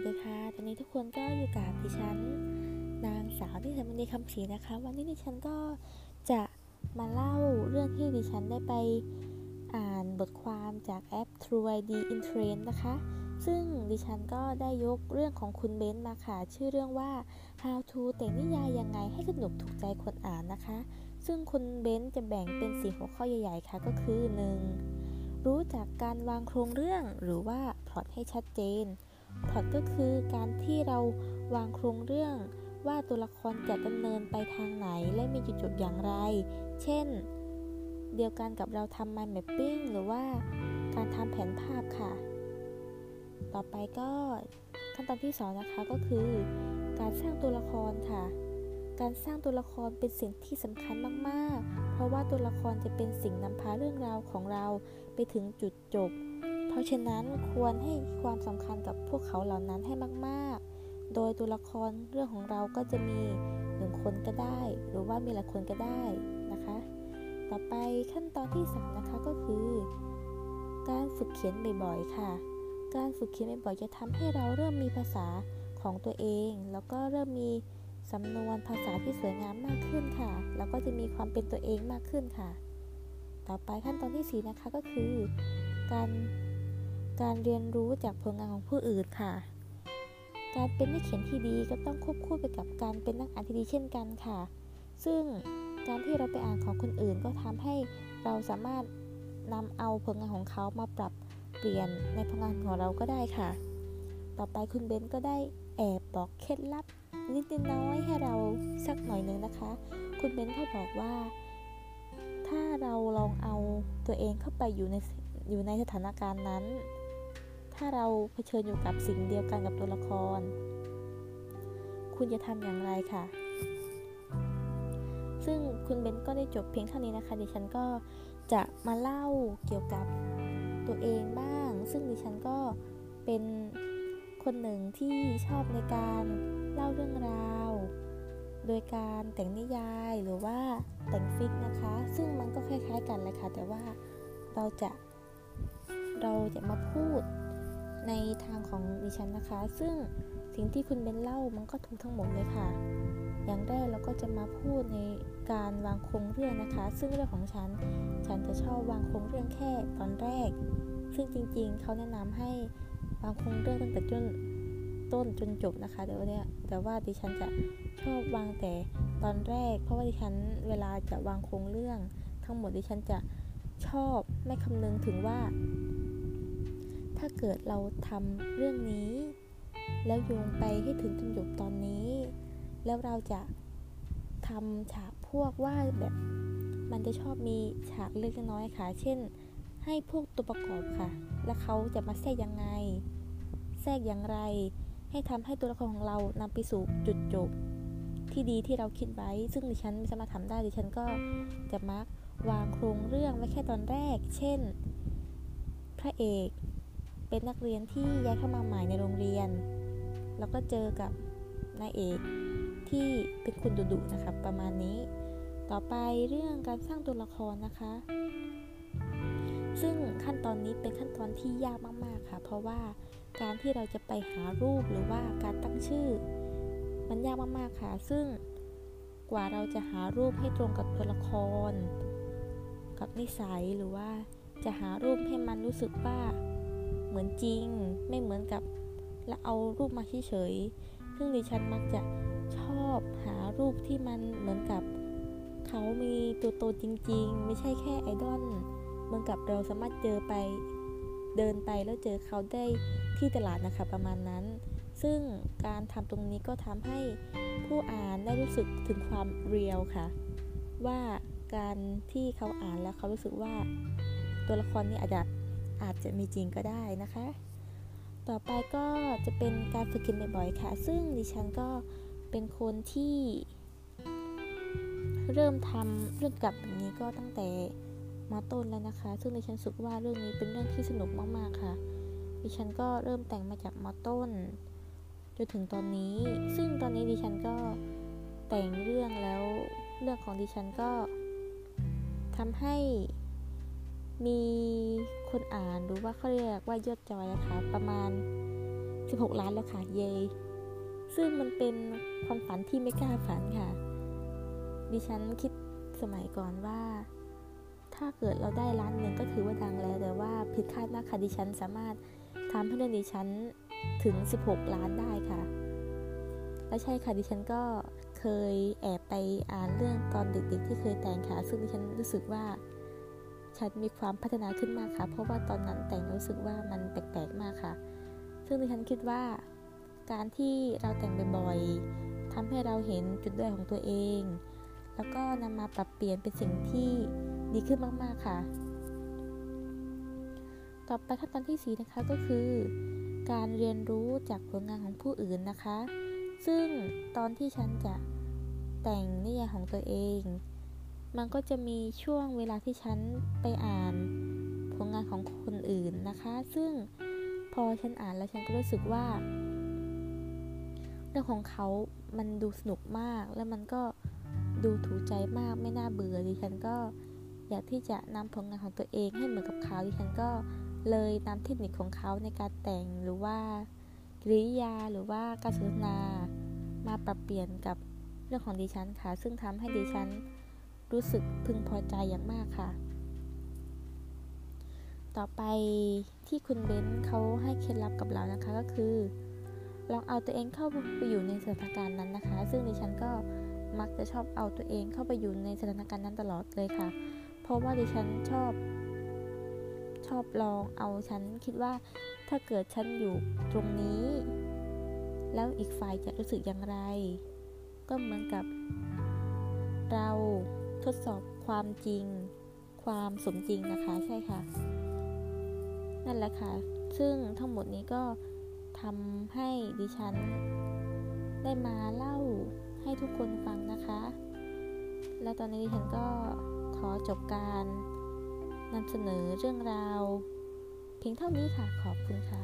สดีค่ะ ตอนนี้ทุกคนก็อยู่กับดิฉัน นางสาวที่สมณีคำศรีนะคะ วันนี้ดิฉันก็จะมาเล่าเรื่องที่ดิฉันได้ไปอ่านบทความจากแอป True ID in Trend นะคะ ซึ่งดิฉันก็ได้ยกเรื่องของคุณเบนซ์มาค่ะ ชื่อเรื่องว่า How to แต่งนิยายยังไงให้สนุกถูกใจคนอ่านนะคะ ซึ่งคุณเบนซ์จะแบ่งเป็นสีหัวข้อใหญ่ ๆ ค่ะ ก็คือ 1. รู้จักการวางโครงเรื่องหรือว่าพล็อตให้ชัดเจน พล็อตก็คือการที่เราวางโครงเรื่องว่าตัวละครจะดำเนินไปทางไหนและมีจุดจบอย่างไร เช่น เดียวกันกับเราทำ mind mapping หรือว่าการทำแผนภาพค่ะ ต่อไปก็ขั้นตอนที่ 2 นะคะก็คือ การสร้างตัวละครค่ะ การสร้างตัวละครเป็นสิ่งที่สำคัญมาก ๆ เพราะว่าตัวละครจะเป็นสิ่งนำพาเรื่องราวของเราไปถึงจุดจบ เพราะฉะนั้นควรให้ความสำคัญกับพวกเขาเหล่านั้นให้มากๆ โดยตัวละครเรื่องของเราก็จะมีหนึ่งคนก็ได้ หรือว่ามีหลายคนก็ได้นะคะ ต่อไปขั้นตอนที่3นะคะก็คือ การฝึกเขียนบ่อยๆค่ะ การฝึกเขียนบ่อยๆจะทำให้เราเริ่มมีภาษาของตัวเอง แล้วก็เริ่มมีสำนวนภาษาที่สวยงามมากขึ้นค่ะ แล้วก็จะมีความเป็นตัวเองมากขึ้นค่ะ ต่อไปขั้นตอนที่4นะคะก็คือ การ การเรียนรู้จากผลงานของผู้อื่นค่ะ การเป็นนักเขียนที่ดีก็ต้องควบคู่ไปกับการเป็นนักอ่านที่ดีเช่นกันค่ะ ซึ่งการที่เราไปอ่านของคนอื่นก็ทำให้เราสามารถนำเอาผลงานของเขามาปรับเปลี่ยนในผลงานของเราก็ได้ค่ะ ต่อไปคุณเบนก็ได้แอบบอกเคล็ดลับนิดน้อยให้เราสักหน่อยนึงนะคะ คุณเบนเขาบอกว่า ถ้าเราลองเอาตัวเองเข้าไปอยู่ในอยู่ในสถานการณ์นั้น ถ้าเราเผชิญอยู่กับสิ่งเดียวกันกับตัวละคร คุณจะทำอย่างไรค่ะ ซึ่งคุณเบนก็ได้จบเพียงเท่านี้นะคะดิฉันก็จะมาเล่าเกี่ยวกับตัวเองบ้าง ซึ่งดิฉันก็เป็นคนหนึ่งที่ชอบในการเล่าเรื่องราว โดยการแต่งนิยายหรือว่าแต่งฟิกนะคะ ซึ่งมันก็คล้ายๆกันเลยค่ะ แต่ว่าเราจะเราจะมาพูด ในทางของดิฉันนะคะ ซึ่งสิ่งที่คุณเบนเล่ามันก็ถูกทั้งหมดเลยค่ะ อย่างแรกเราก็จะมาพูดในการวางโครงเรื่องนะคะ ซึ่งเรื่องของฉัน ฉันจะชอบวางโครงเรื่องแค่ตอนแรก ซึ่งจริงๆ เขาแนะนำให้วางโครงเรื่องตั้งแต่จนต้นจนจบนะคะเดี๋ยวนี้แต่ว่าดิฉันจะชอบวางแต่ตอนแรก เพราะว่าดิฉันเวลาจะวางโครงเรื่อง ทั้งหมดดิฉันจะชอบไม่คำนึงถึงว่า ถ้าเกิดเราทำเรื่องนี้ แล้วโยงไปให้ถึงจนจบตอนนี้ แล้วเราจะทำฉากพวกว่าแบบมันจะชอบมีฉากเล็กน้อยค่ะ เช่น ให้พวกตัวประกอบค่ะ แล้วเขาจะมาแทรกยังไง แทรกอย่างไร ให้ทำให้ตัวละครของเรานำไปสู่จุดจบ ที่ดีที่เราคิดไว้ ซึ่งดิฉันไม่สามารถทำได้ ดิฉันก็จะมักวางโครงเรื่องไว้แค่ตอนแรก เช่น พระเอก เป็นนักเรียนที่ย้ายเข้ามาใหม่ในโรงเรียน แล้วก็เจอกับนายเอกที่เป็นคนดุๆนะคะประมาณนี้ ต่อไปเรื่องการสร้างตัวละครนะคะ ซึ่งขั้นตอนนี้เป็นขั้นตอนที่ยากมากๆค่ะ เพราะว่าการที่เราจะไปหารูปหรือว่าการตั้งชื่อ มันยากมากๆค่ะ ซึ่งกว่าเราจะหารูปให้ตรงกับตัวละคร กับนิสัยหรือว่าจะหารูปให้มันรู้สึกว่า เหมือนจริงไม่เหมือนกับและเอารูปมาเฉยๆซึ่งดิฉันมักจะชอบหารูปที่มันเหมือนกับเขามีตัวตนจริง ๆ ไม่ใช่แค่ไอดอลเหมือนกับเราสามารถเจอไปเดินไปแล้วเจอเขาได้ที่ตลาดนะคะประมาณนั้น ซึ่งการทำตรงนี้ก็ทำให้ผู้อ่านได้รู้สึกถึงความเรียลค่ะ ว่าการที่เขาอ่านแล้วเขารู้สึกว่าตัวละครนี้อาจจะ อาจจะมีจริงก็ได้นะคะ ต่อไปก็จะเป็นการฝึกกินบ่อยๆค่ะ ซึ่งดิฉันก็เป็นคนที่ เริ่มทำเรื่องกับแบบนี้ก็ตั้งแต่มาต้นแล้วนะคะ ซึ่งดิฉันสึกว่าเรื่องนี้เป็นเรื่องที่สนุกมากๆค่ะ ดิฉันก็เริ่มแต่งมาจากมาต้นจนถึงตอนนี้ ซึ่งตอนนี้ดิฉันก็แต่งเรื่องแล้วเรื่องของดิฉันก็ทำให้มี คนอ่านหรือว่าเขาเรียกว่ายอดจอยนะคะประมาณ 16 ล้านแล้วค่ะเยซึ่งมันเป็นความฝันที่ไม่กล้าฝันค่ะ ดิฉันคิดสมัยก่อนว่า ถ้าเกิดเราได้ล้านหนึ่งก็ถือว่าดังแล้ว แต่ว่าผิดคาดมากค่ะดิฉันสามารถทำให้เรื่องดิฉันถึง 16 ล้านได้ค่ะและใช่ค่ะดิฉันก็เคยแอบไปอ่านเรื่องตอนเด็กๆที่เคยแต่งค่ะ ซึ่งดิฉันรู้สึกว่า ฉันมีความพัฒนาขึ้นมากค่ะ เพราะว่าตอนนั้นแต่งรู้สึกว่ามันแปลกๆมากค่ะ ซึ่งดิฉันคิดว่าการที่เราแต่งบ่อยๆทำให้เราเห็นจุดด้อยของตัวเอง แล้วก็นำมาปรับเปลี่ยนเป็นสิ่งที่ดีขึ้นมากๆค่ะ ต่อไปขั้นตอนที่4นะคะก็คือ การเรียนรู้จากผลงานของผู้อื่นนะคะ ซึ่งตอนที่ฉันจะแต่งนิยายของตัวเอง มันก็จะมีช่วงเวลาที่ฉันไปอ่านผลงานของคนอื่นนะคะ ซึ่งพอฉันอ่านแล้วฉันก็รู้สึกว่า เรื่องของเขามันดูสนุกมาก แล้วมันก็ดูถูกใจมากไม่น่าเบื่อดิฉันก็อยากที่จะนำผลงานของตัวเองให้เหมือนกับเขาดิฉันก็เลยนำเทคนิคของเขาในการแต่งหรือว่ากริยาหรือว่าการสนทนามาปรับเปลี่ยนกับเรื่องของดิฉันค่ะ ซึ่งทำให้ดิฉัน รู้สึกพึงพอใจอย่างมากค่ะ ต่อไปที่คุณเบนซ์เขาให้เคล็ดลับกับเรานะคะก็คือ ลองเอาตัวเองเข้าไปอยู่ในสถานการณ์นั้นนะคะ ซึ่งดิฉันก็มักจะชอบเอาตัวเองเข้าไปอยู่ในสถานการณ์นั้นตลอดเลยค่ะ เพราะว่าดิฉันชอบ ชอบลองเอาฉันคิดว่าถ้าเกิดฉันอยู่ตรงนี้ แล้วอีกฝ่ายจะรู้สึกอย่างไร ก็เหมือนกับเรา ทดสอบความจริง ความสมจริงนะคะ ใช่ค่ะ นั่นแหละค่ะ ซึ่งทั้งหมดนี้ก็ทำให้ดิฉัน ได้มาเล่าให้ทุกคนฟังนะคะ และตอนนี้ดิฉันก็ขอจบการนำเสนอเรื่องราว เพียงเท่านี้ค่ะ ขอบคุณค่ะ